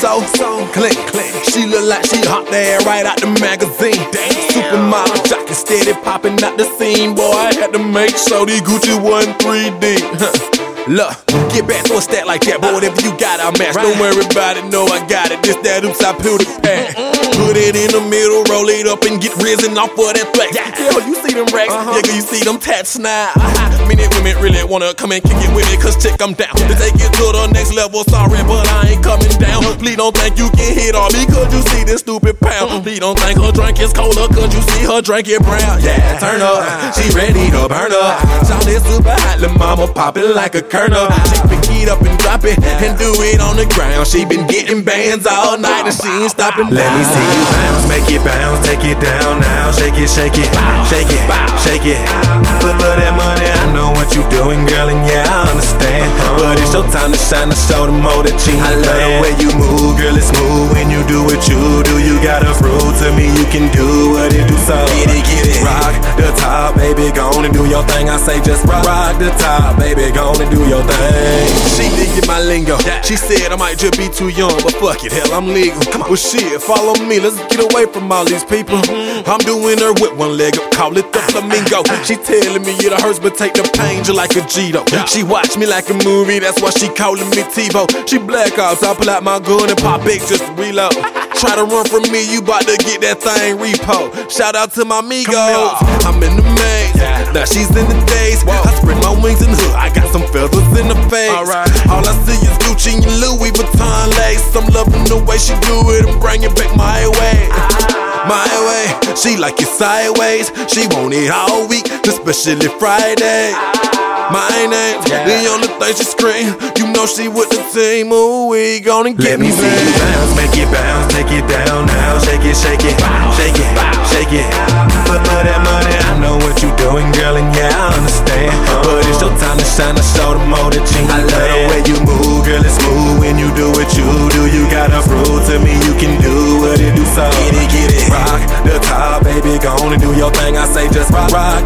so, so clean. clean. She look like she hot there right out the magazine. Damn. Supermodel jockey steady popping out the scene. Boy, I had to make sure these Gucci one 3D. Look, get back to a stat like that, boy. Whatever you got, I'll match. Don't worry about it, no, I got it. This, that, oops, I peeled the pad. Put it in the middle, roll it up, and get risen off of that flex. Yeah, you see them racks? Uh-huh. Yeah, you see them tats now. Uh-huh. Many women really wanna come and kick it with me, cause check I'm down. To take it to the next level, sorry, but I ain't coming down. Please don't think you can hit on me, cause you see this stupid pound. Please don't think her drink is colder, cause you see her drink it brown. Yeah, turn up, she ready to burn up. Shout this super hot, little mama poppin' like a kernel. She pick it up and drop it, and do it on the ground. She been getting bands all night, and she ain't stopping. Let me see you bounce, make it bounce, take it down now. Shake it, shake it, shake it, shake it. Put that money, I know what you doing, girl, and yeah, I understand. But it's your time to shine, to show them all that you I love the way you move, girl, it's smooth when you do what you do. You gotta prove to me you can do what it do. So get it, get it. Rock the top, baby, go on and do your thing. I say just rock, rock the top, baby, go on and do your thing. She my lingo. She said I might just be too young, but fuck it, hell, I'm legal. Come on. Well, shit, follow me, let's get away from all these people. Mm-hmm. I'm doing her with one leg up, call it the flamingo. She telling me it hurts, but take the pain just like a Gito. She watch me like a movie, that's why she calling me TiVo. She black ops, I pull out my gun and pop it just to reload. Try to run from me, you bout to get that thing repo. Shout out to my amigos, I'm in the maze. Now she's in the days. I spread my wings in the hood, Gucci and Louis Vuitton lace. I'm loving the way she do it and bring it back my way. My way, she like it sideways. She want it all week, especially Friday. My name, the only thing she scream. You know she with the team. Ooh, we gonna get Let me see you bounce, make it bounce, take it down now. Shake it, shake it, shake it, shake it. For that money, I know what you doing, girl, and yeah, I understand. But it's your time to shine, to show them all that you I love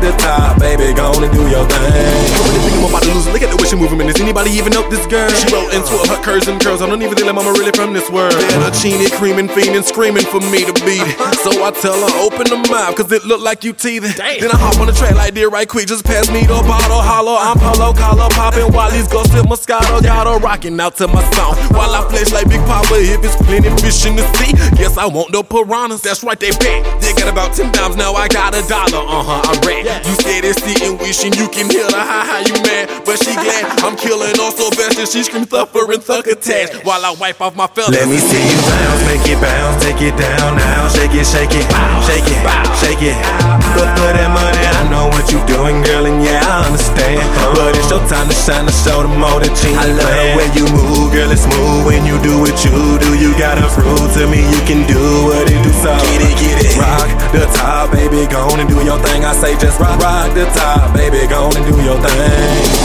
the top, baby, go on and do your thing. Really think I'm about to lose it. Look at the way she moving, man. Does anybody even know this girl? She roll into her curves and curls. I don't even think that mama really from this world. Fettuccine creaming, fiending, screaming for me to beat it. So I tell her, open the mouth, cause it look like you teething. Then I hop on the track like dear right quick. Just pass me the bottle, hollow. I'm polo collar popping while these ghosts in Moscato. Got her rocking out to my song. While I flex like Big Papa, if it's plenty fish in the sea. Guess I want the piranhas. That's right, they bet. They got about 10 dimes, now I got a dollar. Uh huh, I'm red. You said it's wishing you can hear the ha ha, you mad. But she glad I'm killing all so fast and she scream thuffer and thug attached while I wipe off my feathers. Let me see you bounce, make it bounce, take it down now. Shake it, shake it, shake it, shake it. But for that money, I know what you doing, girl, and yeah, I understand. But it's your time to shine, to show them all that you I love the way you move, girl, it's smooth when you do what you do. You gotta prove to me you can do what it do. So Get it, get it. rock the top, baby, go on and do your thing. I say just rock, rock the top, baby, go on and do your thing.